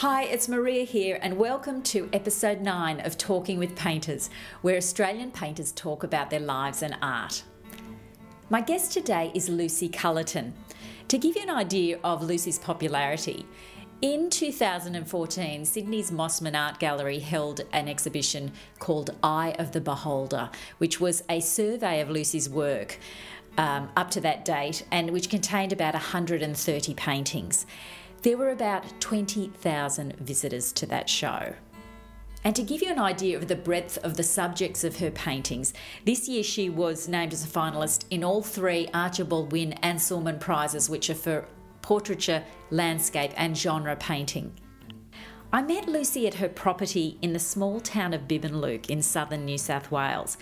Hi, it's Maria here, and welcome to episode 9 of Talking with Painters, where Australian painters talk about their lives and art. My guest today is Lucy Culliton. To give you an idea of Lucy's popularity, in 2014, Sydney's Mosman Art Gallery held an exhibition called Eye of the Beholder, which was a survey of Lucy's work um, up to that date and which contained about 130 paintings. There were about 20,000 visitors to that show. And to give you an idea of the breadth of the subjects of her paintings, this year she was named as a finalist in all three Archibald Wynne and Sulman prizes, which are for portraiture, landscape, and genre painting. I met Lucy at her property in the small town of Bibbenluke in southern New South Wales.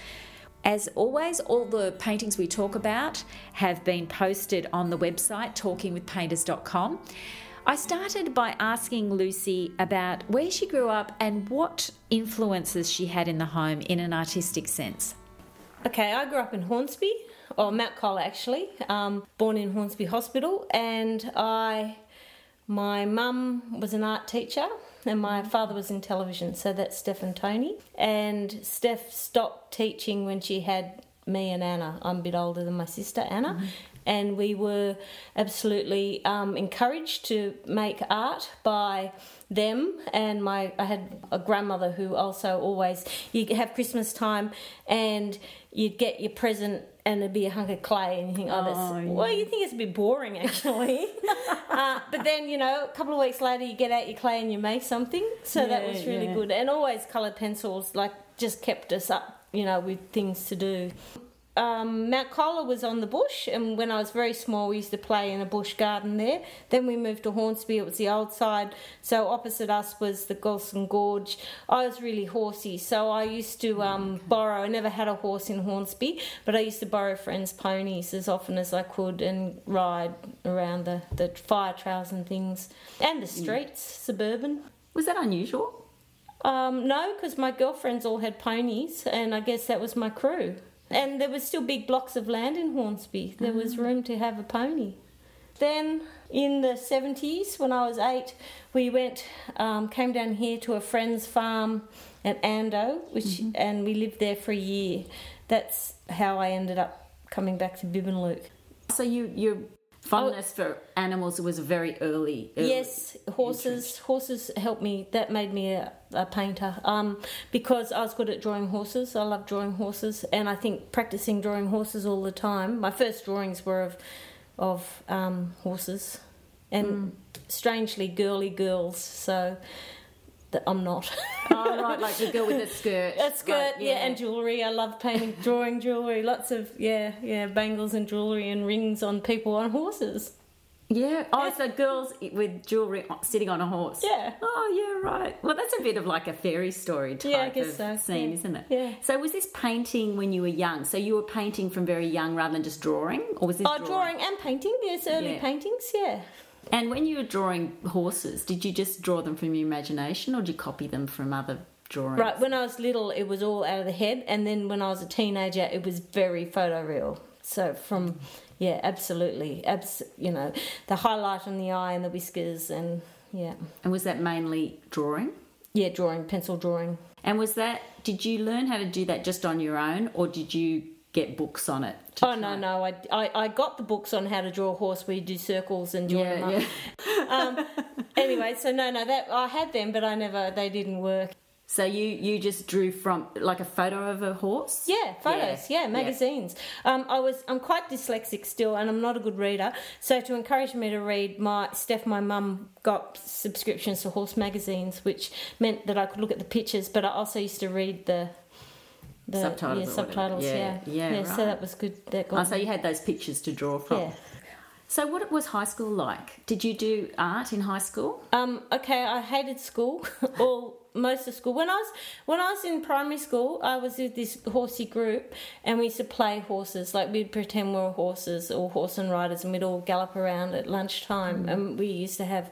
As always, all the paintings we talk about have been posted on the website talkingwithpainters.com. I started by asking Lucy about where she grew up and what influences she had in the home in an artistic sense. Okay, I grew up in Hornsby, or Mount Colah actually, um, born in Hornsby Hospital, and I, my mum was an art teacher, and my father was in television, so that's Steph and Tony. And Steph stopped teaching when she had me and Anna. I'm a bit older than my sister Anna, and we were absolutely um, encouraged to make art by them and my I had a grandmother who also always you have Christmas time and you'd get your present and it'd be a hunk of clay and you think oh, that's oh, yeah. well you think it's a bit boring actually uh, but then you know a couple of weeks later you get out your clay and you make something so yeah, that was really yeah. good and always coloured pencils like just kept us up you know with things to do um, Mount Colah was on the bush, and when I was very small, we used to play in a bush garden there. Then we moved to Hornsby, it was the old side, so opposite us was the Galston Gorge. I was really horsey, so I used to um, borrow. I never had a horse in Hornsby, but I used to borrow friends' ponies as often as I could and ride around the, the fire trails and things, and the mm. streets, mm. suburban. Was that unusual? Um, no, because my girlfriends all had ponies, and I guess that was my crew. And there was still big blocks of land in Hornsby. There was mm. room to have a pony. Then in the 70s, when I was eight, we went, um, came down here to a friend's farm at Ando, which, mm-hmm. and we lived there for a year. That's how I ended up coming back to Bibbenluke. So you you fondness oh, for animals was very early, early yes horses interest. horses helped me that made me a, a, painter um, because i was good at drawing horses i love drawing horses and i think practicing drawing horses all the time my first drawings were of of um, horses and mm. strangely girly girls so that I'm not. oh, right, like the girl with the skirt. A skirt, right, yeah. yeah. and jewellery. I love painting, drawing jewellery. Lots of, yeah, yeah, bangles and jewellery and rings on people on horses. Yeah. Oh, so girls with jewellery sitting on a horse. Yeah. Oh, yeah, right. Well, that's a bit of like a fairy story type yeah, of so. scene, yeah. isn't it? Yeah. So was this painting when you were young? So you were painting from very young rather than just drawing? Or was this Oh, drawing, drawing and painting. Yes, early yeah. paintings, yeah. And when you were drawing horses, did you just draw them from your imagination or did you copy them from other drawings? Right, when I was little, it was all out of the head, and then when I was a teenager, it was very photoreal. So from yeah, absolutely, abs- you know, the highlight on the eye and the whiskers, and yeah. And was that mainly drawing? Yeah, drawing, pencil drawing. And was that? Did you learn how to do that just on your own, or did you get books on it. Oh no, no, I, I, I got the books on how to draw a horse where you do circles and join yeah, them up. Yeah. um, anyway, so no, no, that I had them, but I never they didn't work. So you you just drew from like a photo of a horse? Yeah, photos. Yeah, yeah magazines. Yeah. Um, I was I'm quite dyslexic still, and I'm not a good reader. So to encourage me to read, my Steph, my mum, got subscriptions to horse magazines, which meant that I could look at the pictures, but I also used to read the the subtitles. Yeah, subtitles. Yeah, yeah, yeah. yeah right. So that was good. That got oh, so you had those pictures to draw from. Yeah. So what was high school like? Did you do art in high school? Um, okay, I hated school, all most of school. When I was when I was in primary school, I was with this horsey group, and we used to play horses. Like we'd pretend we were horses or horse and riders, and we'd all gallop around at lunchtime. Mm. And we used to have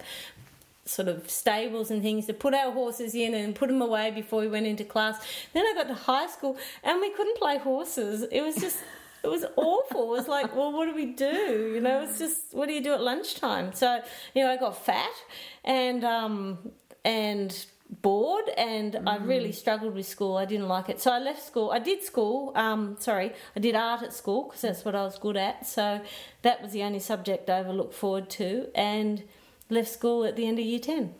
sort of stables and things to put our horses in and put them away before we went into class. Then I got to high school and we couldn't play horses. It was just it was awful. It was like, well, what do we do? You know, it's just what do you do at lunchtime? So, you know, I got fat and um and bored and I really struggled with school. I didn't like it. So I left school. I did school, um, sorry, I did art at school because that's what I was good at. So that was the only subject I ever looked forward to and left school at the end of year 10.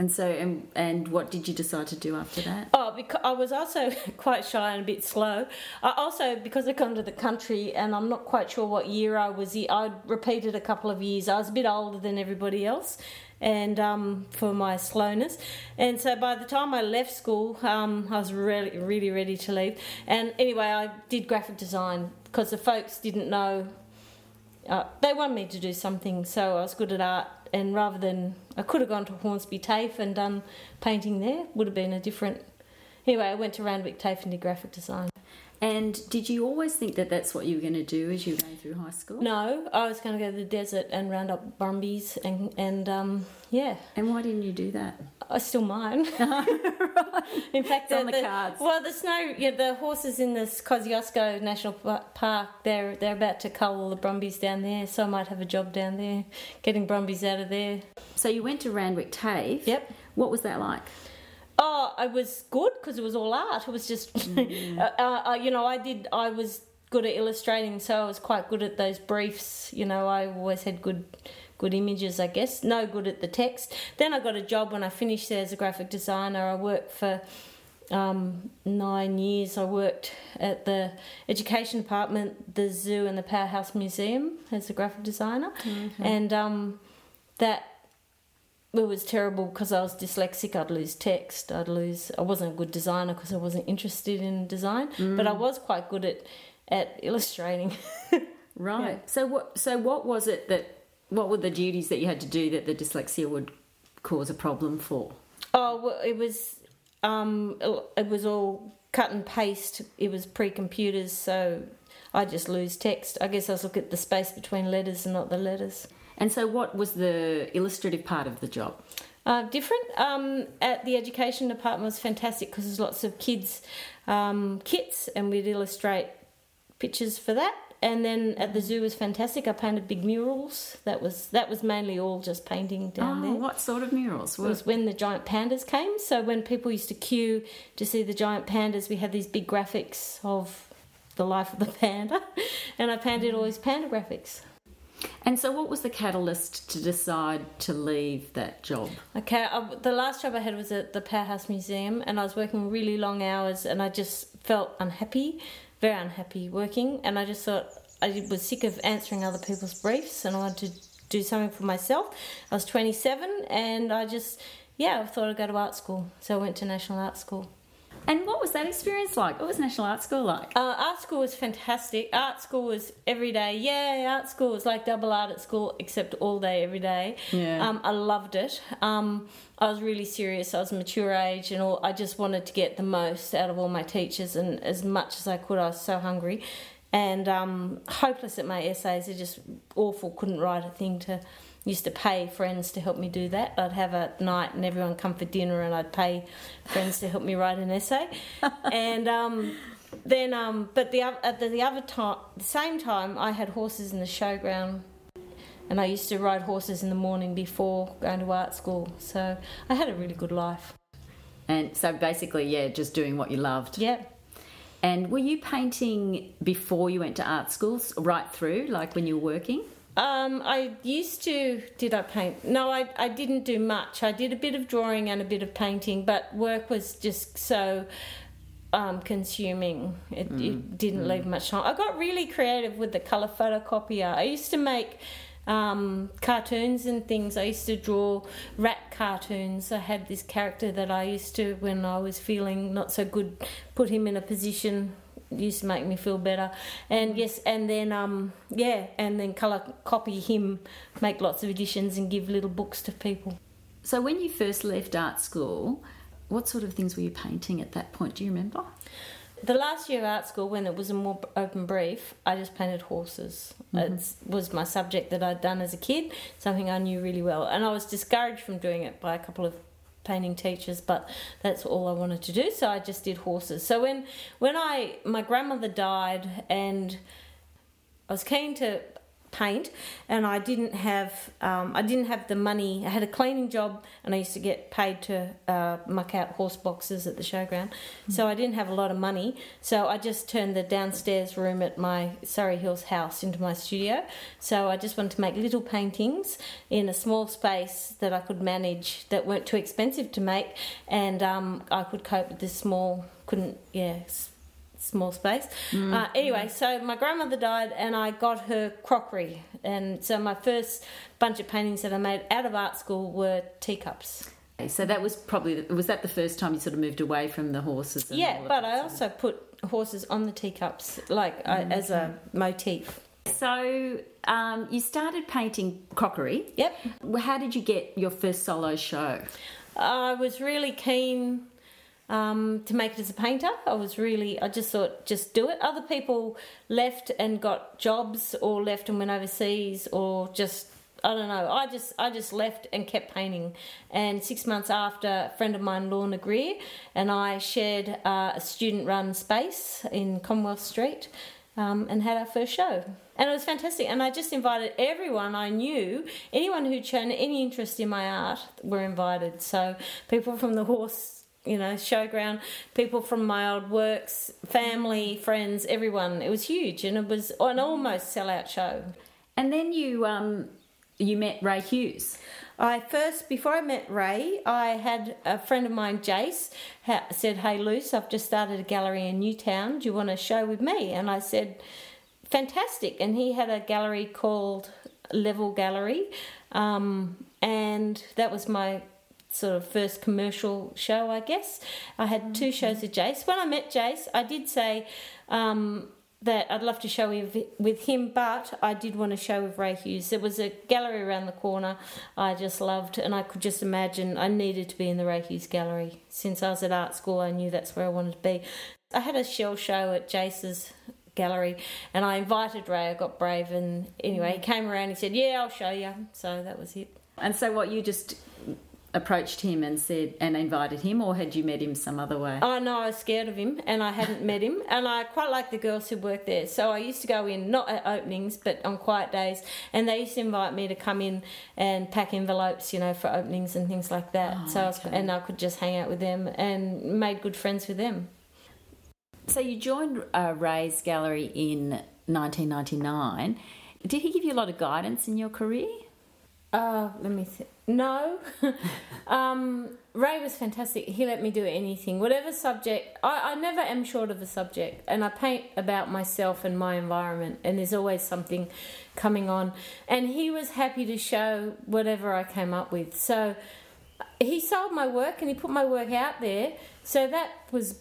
And so, and, and what did you decide to do after that? Oh, because I was also quite shy and a bit slow. I also, because I come to the country and I'm not quite sure what year I was, I repeated a couple of years. I was a bit older than everybody else, and um, for my slowness. And so by the time I left school, um, I was really, really ready to leave. And anyway, I did graphic design because the folks didn't know. Uh, they wanted me to do something, so I was good at art. And rather than I could have gone to Hornsby TAFE and done painting there, would have been a different. Anyway, I went to Randwick TAFE and did graphic design. And did you always think that that's what you were going to do as you were going through high school? No, I was going to go to the desert and round up brumbies and and um, yeah. And why didn't you do that? I still mine. In fact, on the cards. Well, the snow, yeah, the horses in this Kosciuszko National Park, they're they're about to cull all the brumbies down there, so I might have a job down there, getting brumbies out of there. So you went to Randwick TAFE. Yep. What was that like? Oh, it was good because it was all art. It was just, uh, uh, you know, I did. I was good at illustrating, so I was quite good at those briefs. You know, I always had good, good images. I guess no good at the text. Then I got a job when I finished there as a graphic designer. I worked for um, nine years. I worked at the education department, the zoo, and the Powerhouse Museum as a graphic designer, and um, that it was terrible because I was dyslexic. I'd lose text. I'd lose. I wasn't a good designer because I wasn't interested in design, but I was quite good at at illustrating. Right. Yeah. So what? So what was it that? What were the duties that you had to do that the dyslexia would cause a problem for? oh, well, it was um, it was all cut and paste. It was pre-computers, so I just lose text. I guess I was looking at the space between letters and not the letters. And so, what was the illustrative part of the job? Uh, different. Um, at the education department was fantastic because there's lots of kids um, kits, and we'd illustrate pictures for that. And then at the zoo was fantastic. I painted big murals. That was that was mainly all just painting down oh, there. what sort of murals? It was when the giant pandas came. So when people used to queue to see the giant pandas, we had these big graphics of the life of the panda, and I painted all these panda graphics. And so, what was the catalyst to decide to leave that job? Okay, I, the last job I had was at the Powerhouse Museum, and I was working really long hours, and I just felt unhappy, very unhappy working, and I just thought I was sick of answering other people's briefs, and I wanted to do something for myself. I was 27, and I just, yeah, I thought I'd go to art school, so I went to National Art School. And what was that experience like? What was National Art School like? Uh, art school was fantastic. Art school was every day. Yeah, art school was like double art at school, except all day, every day. Yeah. Um, I loved it. Um, I was really serious. I was mature age, and all. I just wanted to get the most out of all my teachers, and as much as I could. I was so hungry, and um, hopeless at my essays. They're just awful. Couldn't write a thing to. Used to pay friends to help me do that. I'd have a night and everyone come for dinner, and I'd pay friends to help me write an essay. and um, then, um, but the at the, the other time, the same time, I had horses in the showground, and I used to ride horses in the morning before going to art school. So I had a really good life. And so, basically, yeah, just doing what you loved. Yeah. And were you painting before you went to art schools, right through, like when you were working? Um, I used to. Did I paint? No, I, I didn't do much. I did a bit of drawing and a bit of painting, but work was just so um, consuming. It, it didn't leave much time. I got really creative with the colour photocopier. I used to make um, cartoons and things. I used to draw rat cartoons. I had this character that I used to, when I was feeling not so good, put him in a position. Used to make me feel better. And yes, and then um, yeah, and then colour copy him, make lots of editions, and give little books to people. So, when you first left art school, what sort of things were you painting at that point? Do you remember? The last year of art school, when it was a more open brief, I just painted horses. It was my subject that I'd done as a kid, something I knew really well. And I was discouraged from doing it by a couple of painting teachers, but that's all I wanted to do. So I just did horses. So when when I my grandmother died, and I was keen to paint, and I didn't have um, I didn't have the money. I had a cleaning job, and I used to get paid to uh, muck out horse boxes at the showground. Mm-hmm. So I didn't have a lot of money. So I just turned the downstairs room at my Surrey Hills house into my studio. So I just wanted to make little paintings in a small space that I could manage that weren't too expensive to make, and um, I could cope with this small. Couldn't yeah small space. Mm. Uh, anyway, so my grandmother died, and I got her crockery, and so my first bunch of paintings that I made out of art school were teacups. So that was probably was that the first time you sort of moved away from the horses? yeah, but I also put horses on the teacups, like mm, okay. as a motif. So um, you started painting crockery. Yep. How did you get your first solo show? I was really keen um, to make it as a painter. I was really, I just thought, just do it. Other people left and got jobs, or left and went overseas, or just I don't know. I just I just left and kept painting. And six months after, a friend of mine, Lorna Greer, and I shared uh, a student-run space in Commonwealth Street, um, and had our first show. And it was fantastic. And I just invited everyone I knew, anyone who'd shown any interest in my art, were invited. So people from the horse you know, showground, people from my old works, family, friends, everyone. It was huge, and it was an almost sellout show. And then you um, you met Ray Hughes. I first, before I met Ray, I had a friend of mine, Jace, ha- said, "Hey, Luce, I've just started a gallery in Newtown. Do you want to show with me?" And I said, "Fantastic!" And he had a gallery called Level Gallery, um, and that was my sort of first commercial show, I guess. I had two mm-hmm. shows with Jace. When I met Jace, I did say um, that I'd love to show with, with him, but I did want to show with Ray Hughes. There was a gallery around the corner I just loved, and I could just imagine I needed to be in the Ray Hughes gallery. Since I was at art school, I knew that's where I wanted to be. I had a shell show at Jace's gallery and I invited Ray. I got brave, and anyway, he mm. came around. He said, "Yeah, I'll show you." So that was it. And so, what you just approached him and said and invited him, or had you met him some other way? Oh no, I was scared of him and I hadn't met him, and I quite like the girls who work there. So I used to go in not at openings, but on quiet days, and they used to invite me to come in and pack envelopes, you know, for openings and things like that. Oh, so I was, and I could just hang out with them and made good friends with them. So you joined uh, Ray's Gallery in 1999. Did he give you a lot of guidance in your career? Uh, let me see. No. um, Ray was fantastic. He let me do anything, whatever subject. I, I never am short of a subject, and I paint about myself and my environment, and there's always something coming on. And he was happy to show whatever I came up with. So he sold my work and he put my work out there. So that was,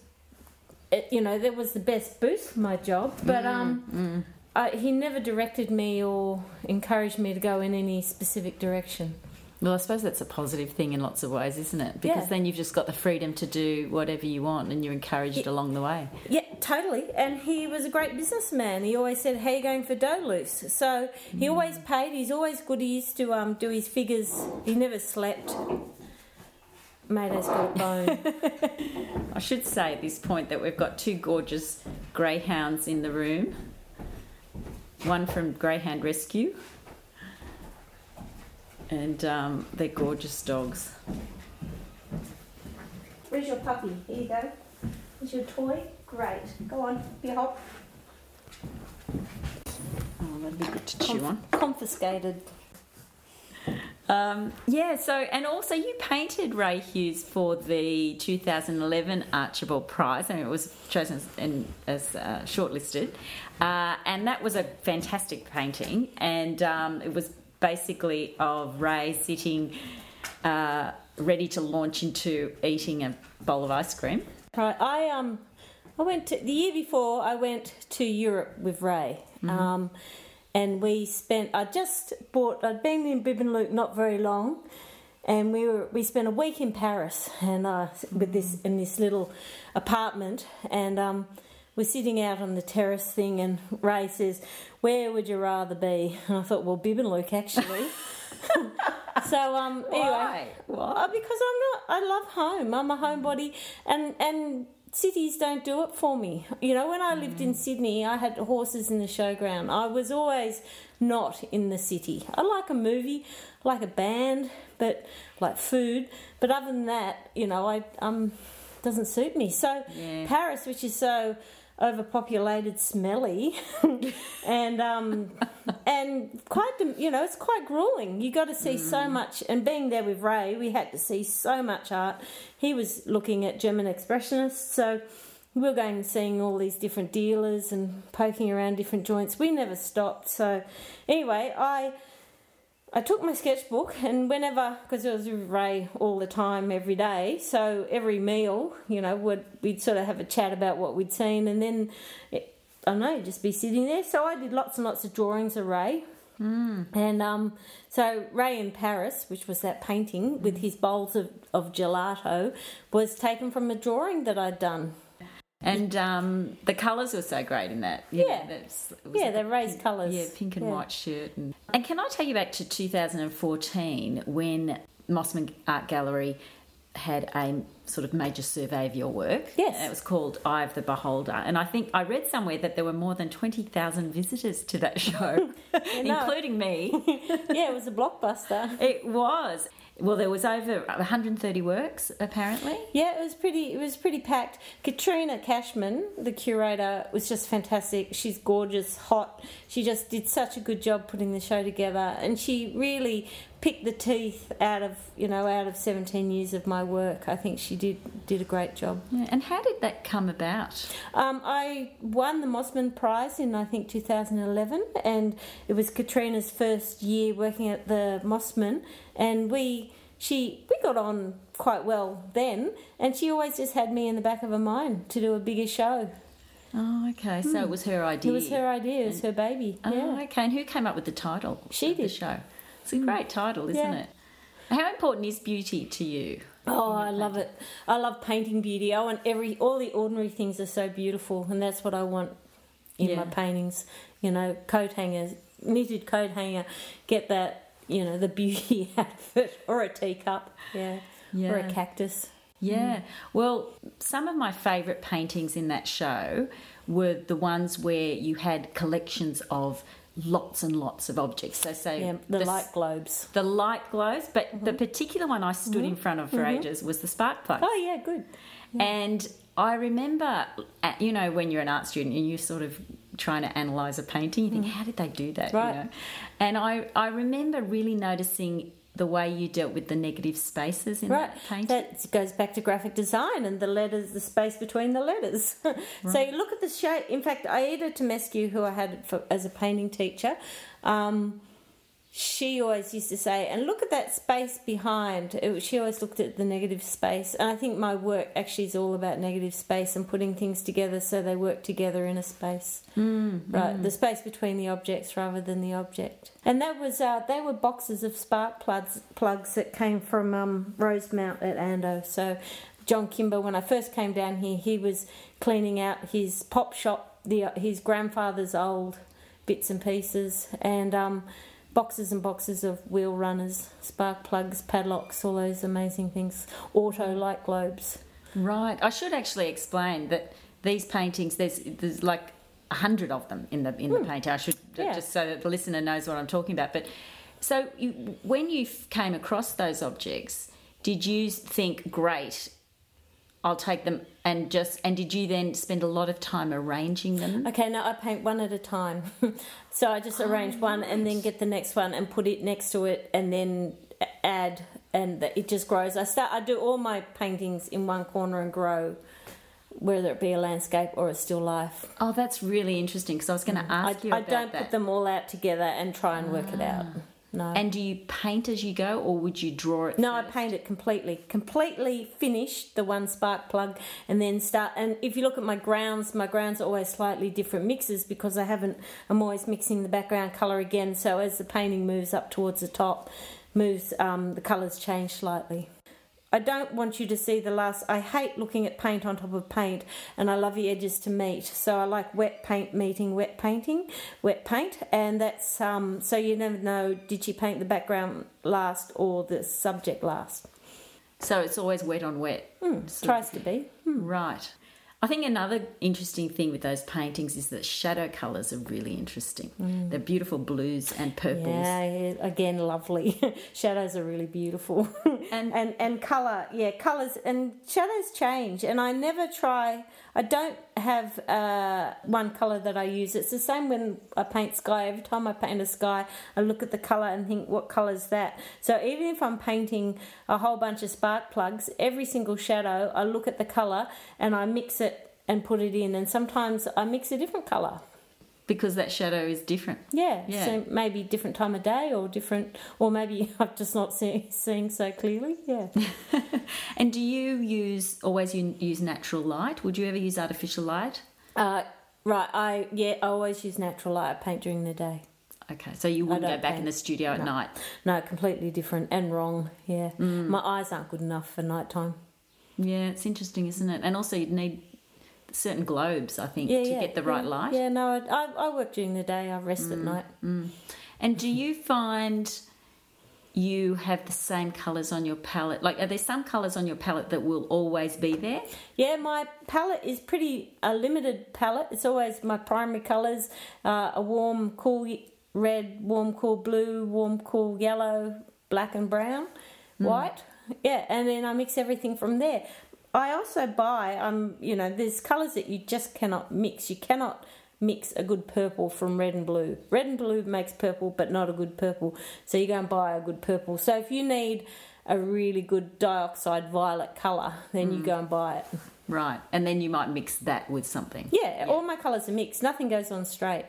you know, that was the best boost for my job. But mm, um. Mm I, he never directed me or encouraged me to go in any specific direction. Well, I suppose that's a positive thing in lots of ways, isn't it? Because yeah. then you've just got the freedom to do whatever you want and you're encouraged yeah. along the way. Yeah, totally. And he was a great businessman. He always said, How are you going for dough Luce? So he mm. always paid. He's always good. He used to um, do his figures. He never slept. Mayde's got a bone. I should say at this point that we've got two gorgeous greyhounds in the room one from Greyhound Rescue, and um, they're gorgeous dogs. Where's your puppy? Here you go. Is your toy? Great. Go on, be hop. Oh, that'd be good to chew Conf- on. Confiscated. Um, yeah, so, and also you painted Ray Hughes for the 2011 Archibald Prize, and it was chosen as, in, as uh, shortlisted. Uh, and that was a fantastic painting, and um, it was basically of Ray sitting uh, ready to launch into eating a bowl of ice cream. Right, I um, I went to, the year before. I went to Europe with Ray. Mm-hmm. Um, and we spent. I just bought. I'd been in Bibbenluke not very long, and we were we spent a week in Paris and uh, with this in this little apartment, and um, we're sitting out on the terrace thing, and Ray says, "Where would you rather be?" And I thought, "Well, Bibbenluke actually." so um, anyway, why? Why? Because I'm not. I love home. I'm a homebody, and and cities don't do it for me. You know, when I lived in Sydney, I had horses in the showground. I was always not in the city. I like a movie, I like a band, but like food. But other than that, you know, I um doesn't suit me. So Yeah. Paris, which is so overpopulated, smelly, and um, and quite you know it's quite grueling. You got to see so much. And being there with Ray, we had to see so much art. He was looking at German expressionists, so we were going and seeing all these different dealers and poking around different joints. We never stopped. So anyway, I. I took my sketchbook and whenever, because it was with Ray all the time, every day, so every meal, you know, would we'd sort of have a chat about what we'd seen, and then it, I don't know, just be sitting there. So I did lots and lots of drawings of Ray, and um, so Ray in Paris, which was that painting with his bowls of, of gelato, was taken from a drawing that I'd done. And um, the colours were so great in that. You know, Yeah. that's- it was Yeah, like they're a Ray's pink- colours. Yeah, pink and Yeah. white shirt. And, and can I take you back to 2014 when Mosman Art Gallery had a sort of major survey of your work? Yes. And it was called Eye of the Beholder. And I think I read somewhere that there were more than 20,000 visitors to that show, know. including me. yeah, it was a blockbuster. it was. Well, there was over 130 works, apparently. Yeah, it was pretty. It was pretty packed. Katrina Cashman, the curator, was just fantastic. She's gorgeous, hot. She just did such a good job putting the show together, and she really picked the teeth out of you know out of 17 years of my work. I think she did did a great job. Yeah. And how did that come about? Um, I won the Mosman Prize in I think 2011, and it was Katrina's first year working at the Mosman, and we she we got on quite well then, and she always just had me in the back of her mind to do a bigger show. Oh, okay. So it was her idea. It was her idea, it was her baby. Oh, yeah. okay. And who came up with the title? She of the did. show. It's a mm. great title, isn't Yeah. it? How important is beauty to you? Oh, I love it. I love painting beauty. I want every all the ordinary things are so beautiful, and that's what I want in Yeah. my paintings. You know, coat hangers, knitted coat hanger, get that. You know, the beauty out of it, or a teacup, yeah, or a cactus. Yeah. Mm. Well, some of my favourite paintings in that show were the ones where you had collections of lots and lots of objects. So, say Yeah, the s- light globes. the light glows, but mm-hmm. the particular one I stood in mm-hmm. front of for mm-hmm. ages was the spark plug. Oh yeah, good. And I remember, uh, you know, when you're an art student and you're sort of trying to analyse a painting, you think, how did they do that? Right. You know? And I, I remember really noticing the way you dealt with the negative spaces in Right, that painting. that goes back to graphic design and the letters, the space between the letters. so you look at the shape. In fact, Aida Tomescu, who I had for, as a painting teacher, um, she always used to say, "And look at that space behind." It, she always looked at the negative space, and I think my work actually is all about negative space and putting things together so they work together in a space. Mm, right, the space between the objects rather than the object. And that was uh, they were boxes of spark plugs plugs that came from um, Rosemount at Ando. So John Kimber, when I first came down here, he was cleaning out his pop shop, the his grandfather's old bits and pieces, and um, boxes and boxes of wheel runners, spark plugs, padlocks, all those amazing things, auto light globes. Right. I should actually explain that these paintings, there's there's like a hundred of them in the in the hmm. painting. I should uh, Yeah. just so that the listener knows what I'm talking about. But so you, when you came across those objects, did you think, great, I'll take them and just and did you then spend a lot of time arranging them? Okay, now I paint one at a time. so I just oh, arrange one and then get the next one and put it next to it and then add and it just grows. I start I do all my paintings in one corner and grow whether it be a landscape or a still life. Oh, that's really interesting because I was going to mm. I, ask you I don't that. put them all out together and try and work it out. Ah. No. And do you paint as you go, or would you draw it? No, I paint it completely. Completely finish the one spark plug and then start. And if you look at my grounds, my grounds are always slightly different mixes because I haven't, I'm always mixing the background colour again. So as the painting moves up towards the top, moves, um, the colours change slightly. I don't want you to see the last. I hate looking at paint on top of paint, and I love the edges to meet. So I like wet paint meeting wet painting, wet paint, and that's um. So you never know. Did she paint the background last or the subject last? So it's always wet on wet. Hmm, So- tries to be. Right. I think another interesting thing with those paintings is that shadow colours are really interesting. Mm. They're beautiful blues and purples. Yeah, yeah, again, lovely. shadows are really beautiful. And- and and color, yeah, colors and shadows change. And I never try. I don't have uh, one color that I use. It's the same when I paint sky. Every time I paint a sky, I look at the color and think, what color is that? So even if I'm painting a whole bunch of spark plugs, every single shadow, I look at the color and I mix it and put it in. And sometimes I mix a different color. Because that shadow is different. Yeah, Yeah. so maybe different time of day or different, or maybe I'm just not see, seeing so clearly. Yeah. And do you use always use natural light? Would you ever use artificial light? uh, right. I yeah. I always use natural light. I paint during the day. Okay, so you wouldn't go back in the studio at No. night. No, completely different and wrong. Yeah. Mm. My eyes aren't good enough for nighttime. Yeah, it's interesting, isn't it? And also, you'd need certain globes, I think, Yeah, to yeah. get the right yeah. light. Yeah. No, I, I, work during the day. I rest Mm. at night. And do you find you have the same colours on your palette? Like, are there some colours on your palette that will always be there? Yeah, my palette is pretty a limited palette. It's always my primary colours: uh, a warm, cool red, warm, cool blue, warm, cool yellow, black and brown, white. Yeah, and then I mix everything from there. I also buy, um, you know, there's colours that you just cannot mix. You cannot mix a good purple from red and blue. Red and blue makes purple, but not a good purple. So you go and buy a good purple. So if you need a really good dioxazine violet colour, then you go and buy it. Right. And then you might mix that with something. Yeah, all my colours are mixed. Nothing goes on straight.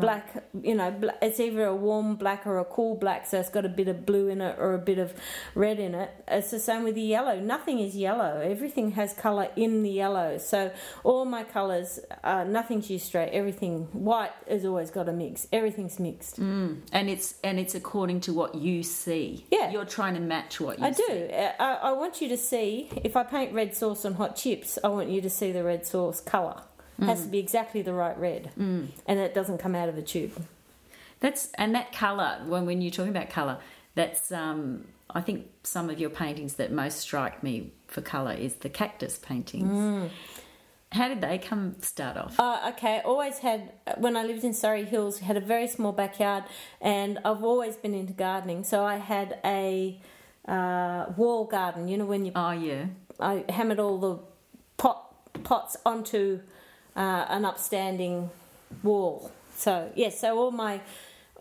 Black, you know, it's either a warm black or a cool black, so it's got a bit of blue in it or a bit of red in it. It's the same with the yellow. Nothing is yellow. Everything has colour in the yellow. So all my colours, uh, nothing's used straight. Everything white has always got a mix. Everything's mixed. And it's and it's according to what you see. Yeah. You're trying to match what you see. I see. do. Uh, I, I want you to see, if I paint red sauce on hot chips, I want you to see the red sauce colour. Has to be exactly the right red. Mm. And it doesn't come out of a tube. That's and that colour. When when you're talking about colour, that's um, I think some of your paintings that most strike me for colour is the cactus paintings. How did they come start off? Uh, okay, always had, when I lived in Surrey Hills, had a very small backyard and I've always been into gardening. So I had a uh, wall garden, you know, when you oh yeah. I hammered all the pot pots onto uh, an upstanding wall. So yes, so all my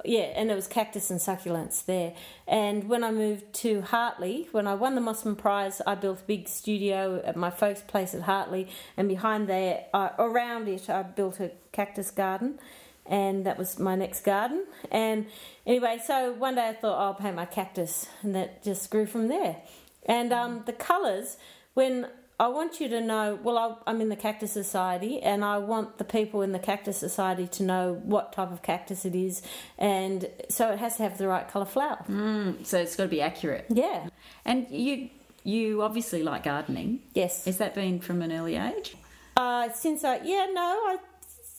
yeah, and it was cactus and succulents there. And when I moved to Hartley, when I won the Mosman Prize, I built a big studio at my folks' place at Hartley, and behind there, uh, around it, I built a cactus garden. And that was my next garden. And anyway, so one day I thought "Oh, I'll paint my cactus, and that just grew from there. And um, the colours, when I want you to know, well, I, I'm in the Cactus Society, and I want the people in the Cactus Society to know what type of cactus it is, and so it has to have the right colour flower. Mm, so it's got to be accurate. Yeah. And you you obviously like gardening. Yes. Has that been from an early age? Uh, since I, yeah, no, I,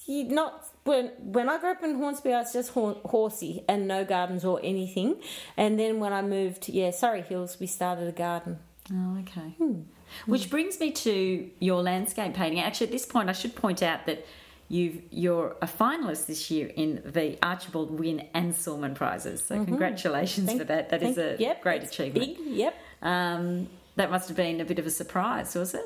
not when when I grew up in Hornsby, I was just hor- horsey and no gardens or anything, and then when I moved, yeah, Surrey Hills, we started a garden. Oh, okay. Which brings me to your landscape painting. Actually, at this point, I should point out that you've you're a finalist this year in the Archibald Wynne and Sulman prizes. So congratulations Thank- for that. That is thank- a yep, great achievement. Big, yep. Um, that must have been a bit of a surprise, was it?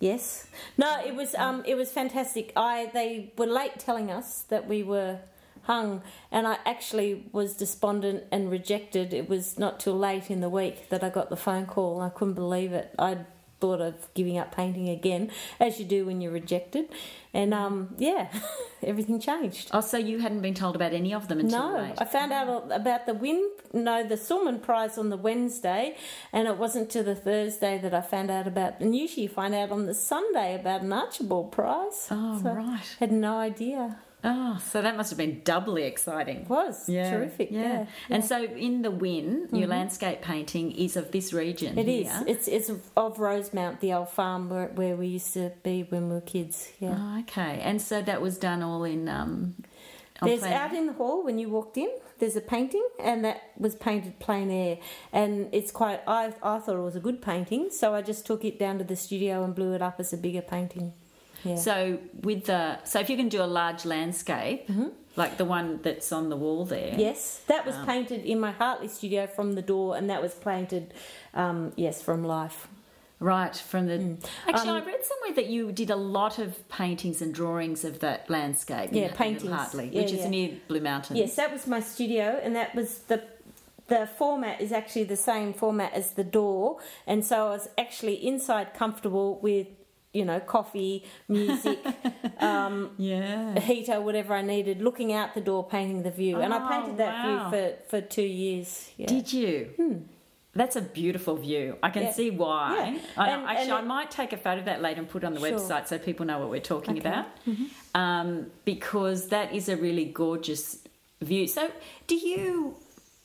Yes. No, it was um it was fantastic. I they were late telling us that we were hung and I actually was despondent and rejected. It was not till late in the week that I got the phone call. I couldn't believe it. I thought of giving up painting again, as you do when you're rejected. And um yeah, everything changed. Oh, so you hadn't been told about any of them until No, late? I found out about the Wynne. No, the Sulman Prize on the Wednesday, and it wasn't till the Thursday that I found out about. And usually, you find out on the Sunday about an Archibald Prize. Oh, So, right. Had no idea. Oh, so that must have been doubly exciting. It was yeah. terrific. Yeah, Mm-hmm. And so in the Wynne, your landscape painting is of this region. it is. here. It's it's of Rosemount, the old farm where, where we used to be when we were kids. Yeah. Oh, okay. And so that was done all in. Um, There's out in the hall when you walked in. There's a painting, and that was painted plein air, and it's quite. I I thought it was a good painting, so I just took it down to the studio and blew it up as a bigger painting. Yeah. So with the so if you can do a large landscape, Mm-hmm. like the one that's on the wall there. Yes, that was painted in my Hartley studio from the door, and that was painted, um, yes, from life. Right, from the. Actually, Um, I read somewhere that you did a lot of paintings and drawings of that landscape. in- Yeah, in paintings. Hartley, Yeah, which is yeah. near Blue Mountains. Yes, that was my studio, and that was the the format is actually the same format as the door, and so I was actually inside comfortable with you know coffee, music, um, Yeah. heater, whatever I needed, looking out the door, painting the view, and I Oh, painted that wow. view for for two years. Yeah. Did you? That's a beautiful view. I can Yeah. see why. Yeah. I, And- actually, and I might take a photo of that later and put it on the Sure. website so people know what we're talking Okay. about. Um, because that is a really gorgeous view. So, do you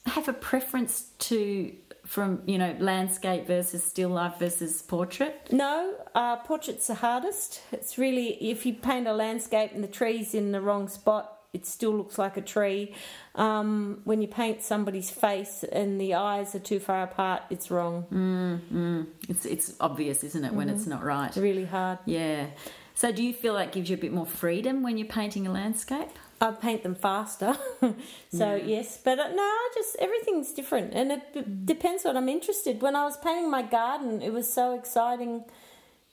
have a preference to from you know landscape versus still life versus portrait? No, uh, portrait's the hardest. It's really if you paint a landscape and the tree's in the wrong spot, it still looks like a tree. Um, when you paint somebody's face and the eyes are too far apart, it's wrong. It's it's obvious, isn't it, when it's not right? It's really hard. Yeah. So, do you feel that gives you a bit more freedom when you're painting a landscape? I paint them faster, so yes. But uh, no, I just everything's different, and it b- depends what I'm interested. When I was painting my garden, it was so exciting.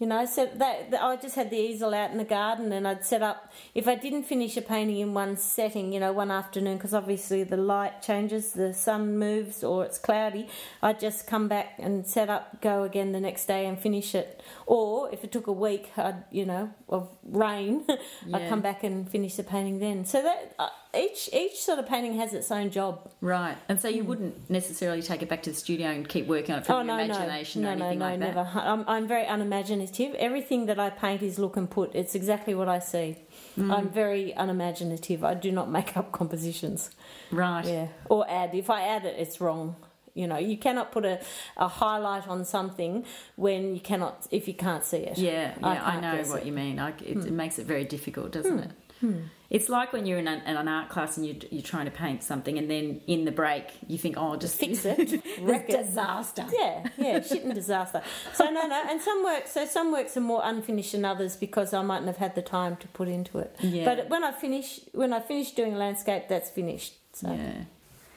You know, so that, I just had the easel out in the garden, and I'd set up. If I didn't finish a painting in one setting, you know, one afternoon, because obviously the light changes, the sun moves, or it's cloudy, I'd just come back and set up, go again the next day, and finish it. Or if it took a week, I'd you know of rain, I'd come back and finish the painting then. So that uh, each each sort of painting has its own job. Right. And so you wouldn't necessarily take it back to the studio and keep working on it from your imagination no, or no, anything no, like that? never. I'm, I'm very unimaginative. Everything that I paint is look and put. It's exactly what I see. Mm. I'm very unimaginative. I do not make up compositions. Right. Yeah, or add. If I add it, it's wrong. You know, you cannot put a, a highlight on something when you cannot, if you can't see it. Yeah, yeah, I, can't know what it. Hmm. you mean. I, it, it makes it very difficult, doesn't it? Hmm. It's like when you're in an, in an art class and you, you're trying to paint something, and then in the break you think, "Oh, I'll just Fix it, wreck it. disaster." Yeah, yeah, shit and disaster. So no, no, and some works. So some works are more unfinished than others because I mightn't have had the time to put into it. Yeah. But when I finish, when I finish doing landscape, that's finished. So Yeah.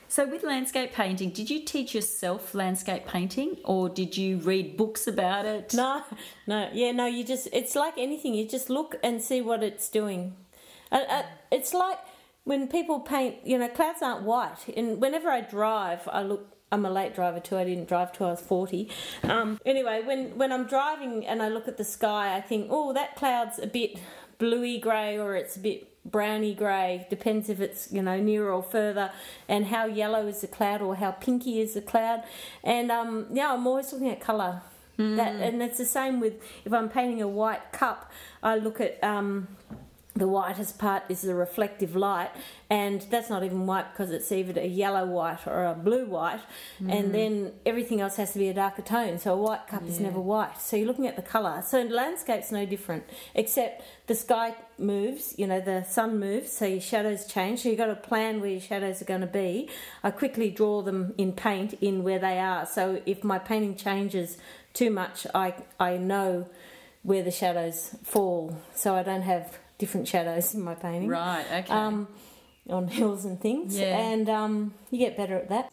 So with landscape painting, did you teach yourself landscape painting, or did you read books about it? no, no, yeah, no. You just it's like anything. You just look and see what it's doing. Uh, uh, it's like when people paint. You know, clouds aren't white. And whenever I drive, I look. I'm a late driver too. I didn't drive till I was forty. Um, anyway, when when I'm driving and I look at the sky, I think, oh, that cloud's a bit bluey grey or it's a bit browny grey. Depends if it's you know nearer or further, and how yellow is the cloud or how pinky is the cloud. And um, yeah, I'm always looking at colour. That and it's the same with if I'm painting a white cup, I look at um, the whitest part is the reflective light, and that's not even white because it's either a yellow white or a blue white, and mm. then everything else has to be a darker tone. So a white cup is never white. So you're looking at the colour. So landscape's no different, except the sky moves. You know, the sun moves, so your shadows change. So you've got to plan where your shadows are going to be. I quickly draw them in paint in where they are. So if my painting changes too much, I I know where the shadows fall, so I don't have different shadows in my painting. Right. Okay. Um, on hills and things, Yeah. and um, you get better at that.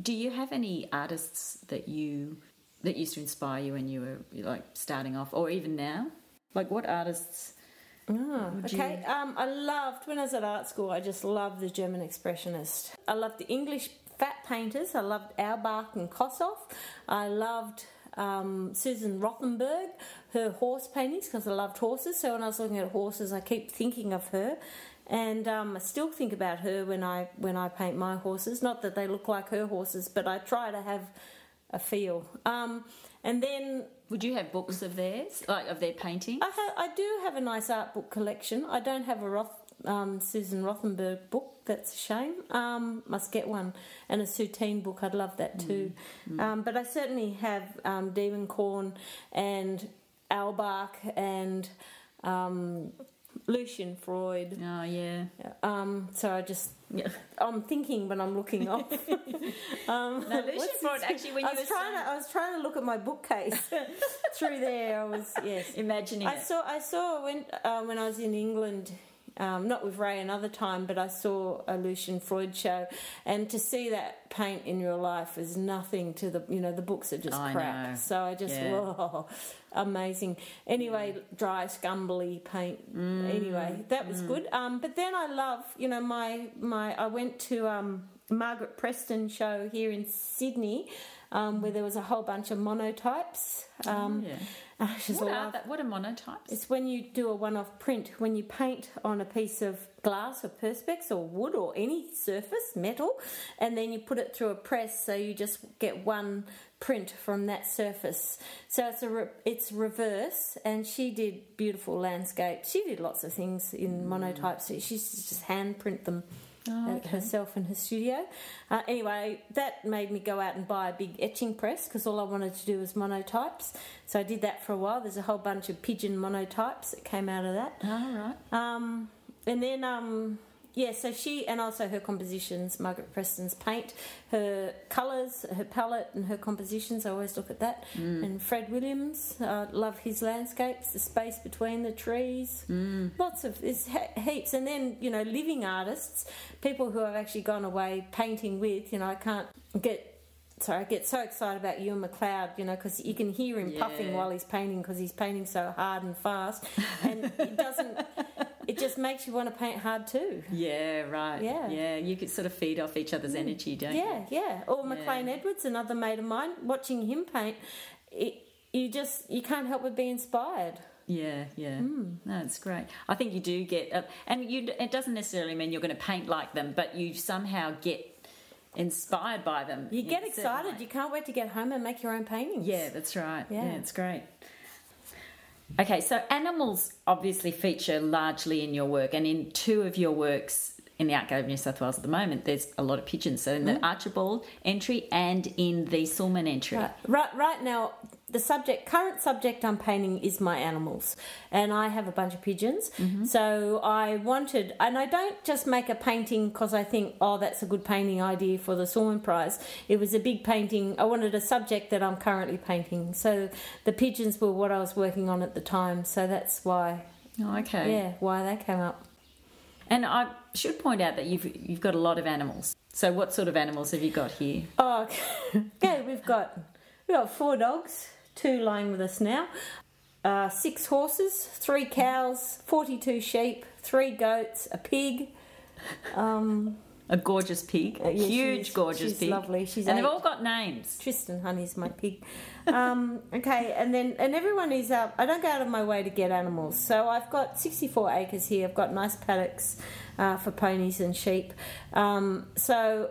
Do you have any artists that you that used to inspire you when you were like starting off, or even now? Like what artists? Oh, okay. Um, I loved when I was at art school. I just loved the German expressionist. I loved the English fat painters. I loved Auerbach and Kossoff. I loved um, Susan Rothenberg, her horse paintings because I loved horses. So when I was looking at horses, I keep thinking of her, and um, I still think about her when I when I paint my horses. Not that they look like her horses, but I try to have a feel. Um, and then Would you have books of theirs, like of their paintings? I, ha- I do have a nice art book collection. I don't have a Roth, um, Susan Rothenberg book. That's a shame. Um, must get one. And a Soutine book. I'd love that too. Um, but I certainly have um, Demon Corn and Auerbach and um, Lucian Freud. Oh yeah. Um, so I just Yeah. I'm thinking when I'm looking off. um, No, Lucian Freud, actually, when I you was were trying saying- to, I was trying to look at my bookcase through there. I was yes. Imagining I it. saw I saw when uh, when I was in England. Um, not with Ray another time, but I saw a Lucian Freud show, and to see that paint in real life is nothing to the you know the books are just I crap. know. So I just Yeah. whoa, amazing. Anyway, dry scumbly paint. Mm. Anyway, that was good. Um, but then I love you know my my I went to um, Margaret Preston show here in Sydney. Um, where there was a whole bunch of monotypes. Um, yeah. I just What are that? What are monotypes? it's when you do a one-off print, when you paint on a piece of glass or perspex or wood or any surface, metal, and then you put it through a press, so you just get one print from that surface. So it's a re- it's reverse, and she did beautiful landscapes. She did lots of things in monotypes. She used to just hand print them. Oh, uh, okay. herself in her studio. Uh, anyway, that made me go out and buy a big etching press because all I wanted to do was monotypes. So I did that for a while. There's a whole bunch of pigeon monotypes that came out of that. All right. Um, and then, um, yeah, so she and also her compositions, Margaret Preston's paint, her colours, her palette, and her compositions. I always look at that. And Fred Williams, uh, love his landscapes, the space between the trees, lots of there's he- heaps. And then you know, living artists, people who I've actually gone away painting with. You know, I can't get. Sorry, I get so excited about Ewan McLeod, you know, because you can hear him puffing while he's painting because he's painting so hard and fast, and it doesn't. It just makes you want to paint hard too. Yeah, right. Yeah. Yeah, you could sort of feed off each other's energy, don't you? Yeah, yeah. Or Yeah. McLean Edwards, another mate of mine. Watching him paint, it, you just you can't help but be inspired. Yeah, yeah. No, it's great. I think you do get, uh, and you. It doesn't necessarily mean you're going to paint like them, but you somehow get inspired by them. You get excited. You can't wait to get home and make your own paintings. Yeah, that's right. Yeah. Yeah. it's great. Okay, so animals obviously feature largely in your work, and in two of your works in the Gallery of New South Wales at the moment, there's a lot of pigeons. So in Mm. the Archibald entry and in the Sulman entry. Right, right, right now, the subject, current subject I'm painting is my animals, and I have a bunch of pigeons. So I wanted, and I don't just make a painting because I think, oh, that's a good painting idea for the Sulman Prize. It was a big painting. I wanted a subject that I'm currently painting. So the pigeons were what I was working on at the time. So that's why, Oh, okay. yeah, why they came up. And I should point out that you've you've got a lot of animals. So what sort of animals have you got here? Oh, okay. We've got we've got four dogs, two lying with us now, uh, six horses, three cows, forty-two sheep, three goats, a pig. Um, A gorgeous pig, Uh, yeah, huge she's- gorgeous she's pig. lovely. She's and they've all got names. Tristan Honey's my pig. Um, okay, and then and everyone is up. I don't go out of my way to get animals, so I've got sixty-four acres here. I've got nice paddocks uh, for ponies and sheep. Um, so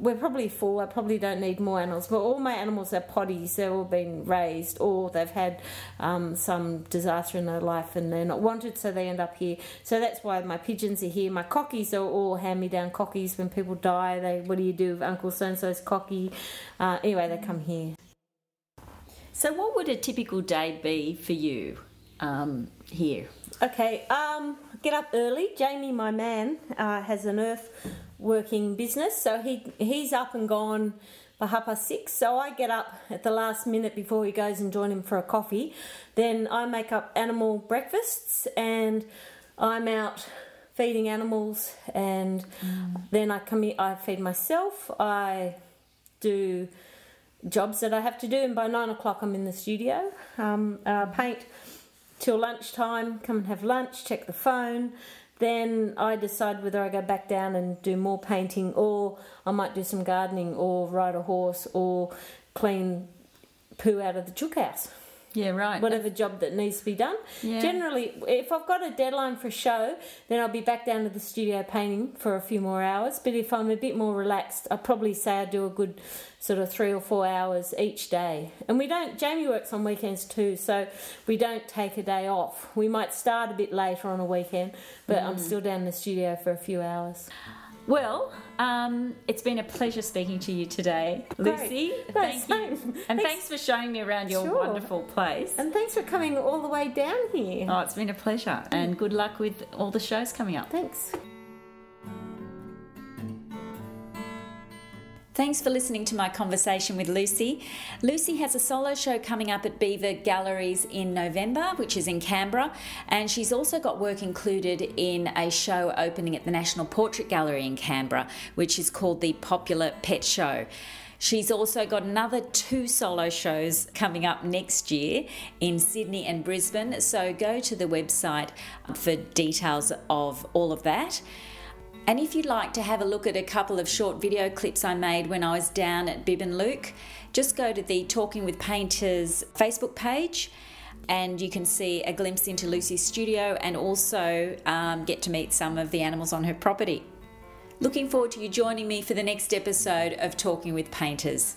we're probably full. I probably don't need more animals, but all my animals are potties. They've all been raised, or they've had um, some disaster in their life and they're not wanted, so they end up here. So that's why my pigeons are here. My cockies are all hand-me-down cockies. When people die, they what do you do with Uncle So and So's cocky? Uh, anyway, they come here. So what would a typical day be for you um, here? Okay, um, get up early. Jamie, my man, uh, has an earth working business, so he he's up and gone by half past six. So I get up at the last minute before he goes and join him for a coffee. Then I make up animal breakfasts, and I'm out feeding animals, and then I come. here- I feed myself. I do jobs that I have to do, and by nine o'clock I'm in the studio. Um, uh, paint till lunchtime, come and have lunch, check the phone. Then I decide whether I go back down and do more painting, or I might do some gardening, or ride a horse, or clean poo out of the chook house. Yeah, right. Whatever job that needs to be done. Yeah. Generally, if I've got a deadline for a show, then I'll be back down to the studio painting for a few more hours. But if I'm a bit more relaxed, I'd probably say I do a good sort of three or four hours each day. And we don't, Jamie works on weekends too, so we don't take a day off. We might start a bit later on a weekend, but I'm mm. still down in the studio for a few hours. Well, um, it's been a pleasure speaking to you today, Lucy. Thanks, Thank you. And Thanks. thanks for showing me around your Sure. wonderful place. And thanks for coming all the way down here. Oh, it's been a pleasure. And good luck with all the shows coming up. Thanks. Thanks for listening to my conversation with Lucy. Lucy has a solo show coming up at Beaver Galleries in November, which is in Canberra, and she's also got work included in a show opening at the National Portrait Gallery in Canberra, which is called the Popular Pet Show. She's also got another two solo shows coming up next year in Sydney and Brisbane, so go to the website for details of all of that. And if you'd like to have a look at a couple of short video clips I made when I was down at Bibbenluke, just go to the Talking with Painters Facebook page and you can see a glimpse into Lucy's studio and also um, get to meet some of the animals on her property. Looking forward to you joining me for the next episode of Talking with Painters.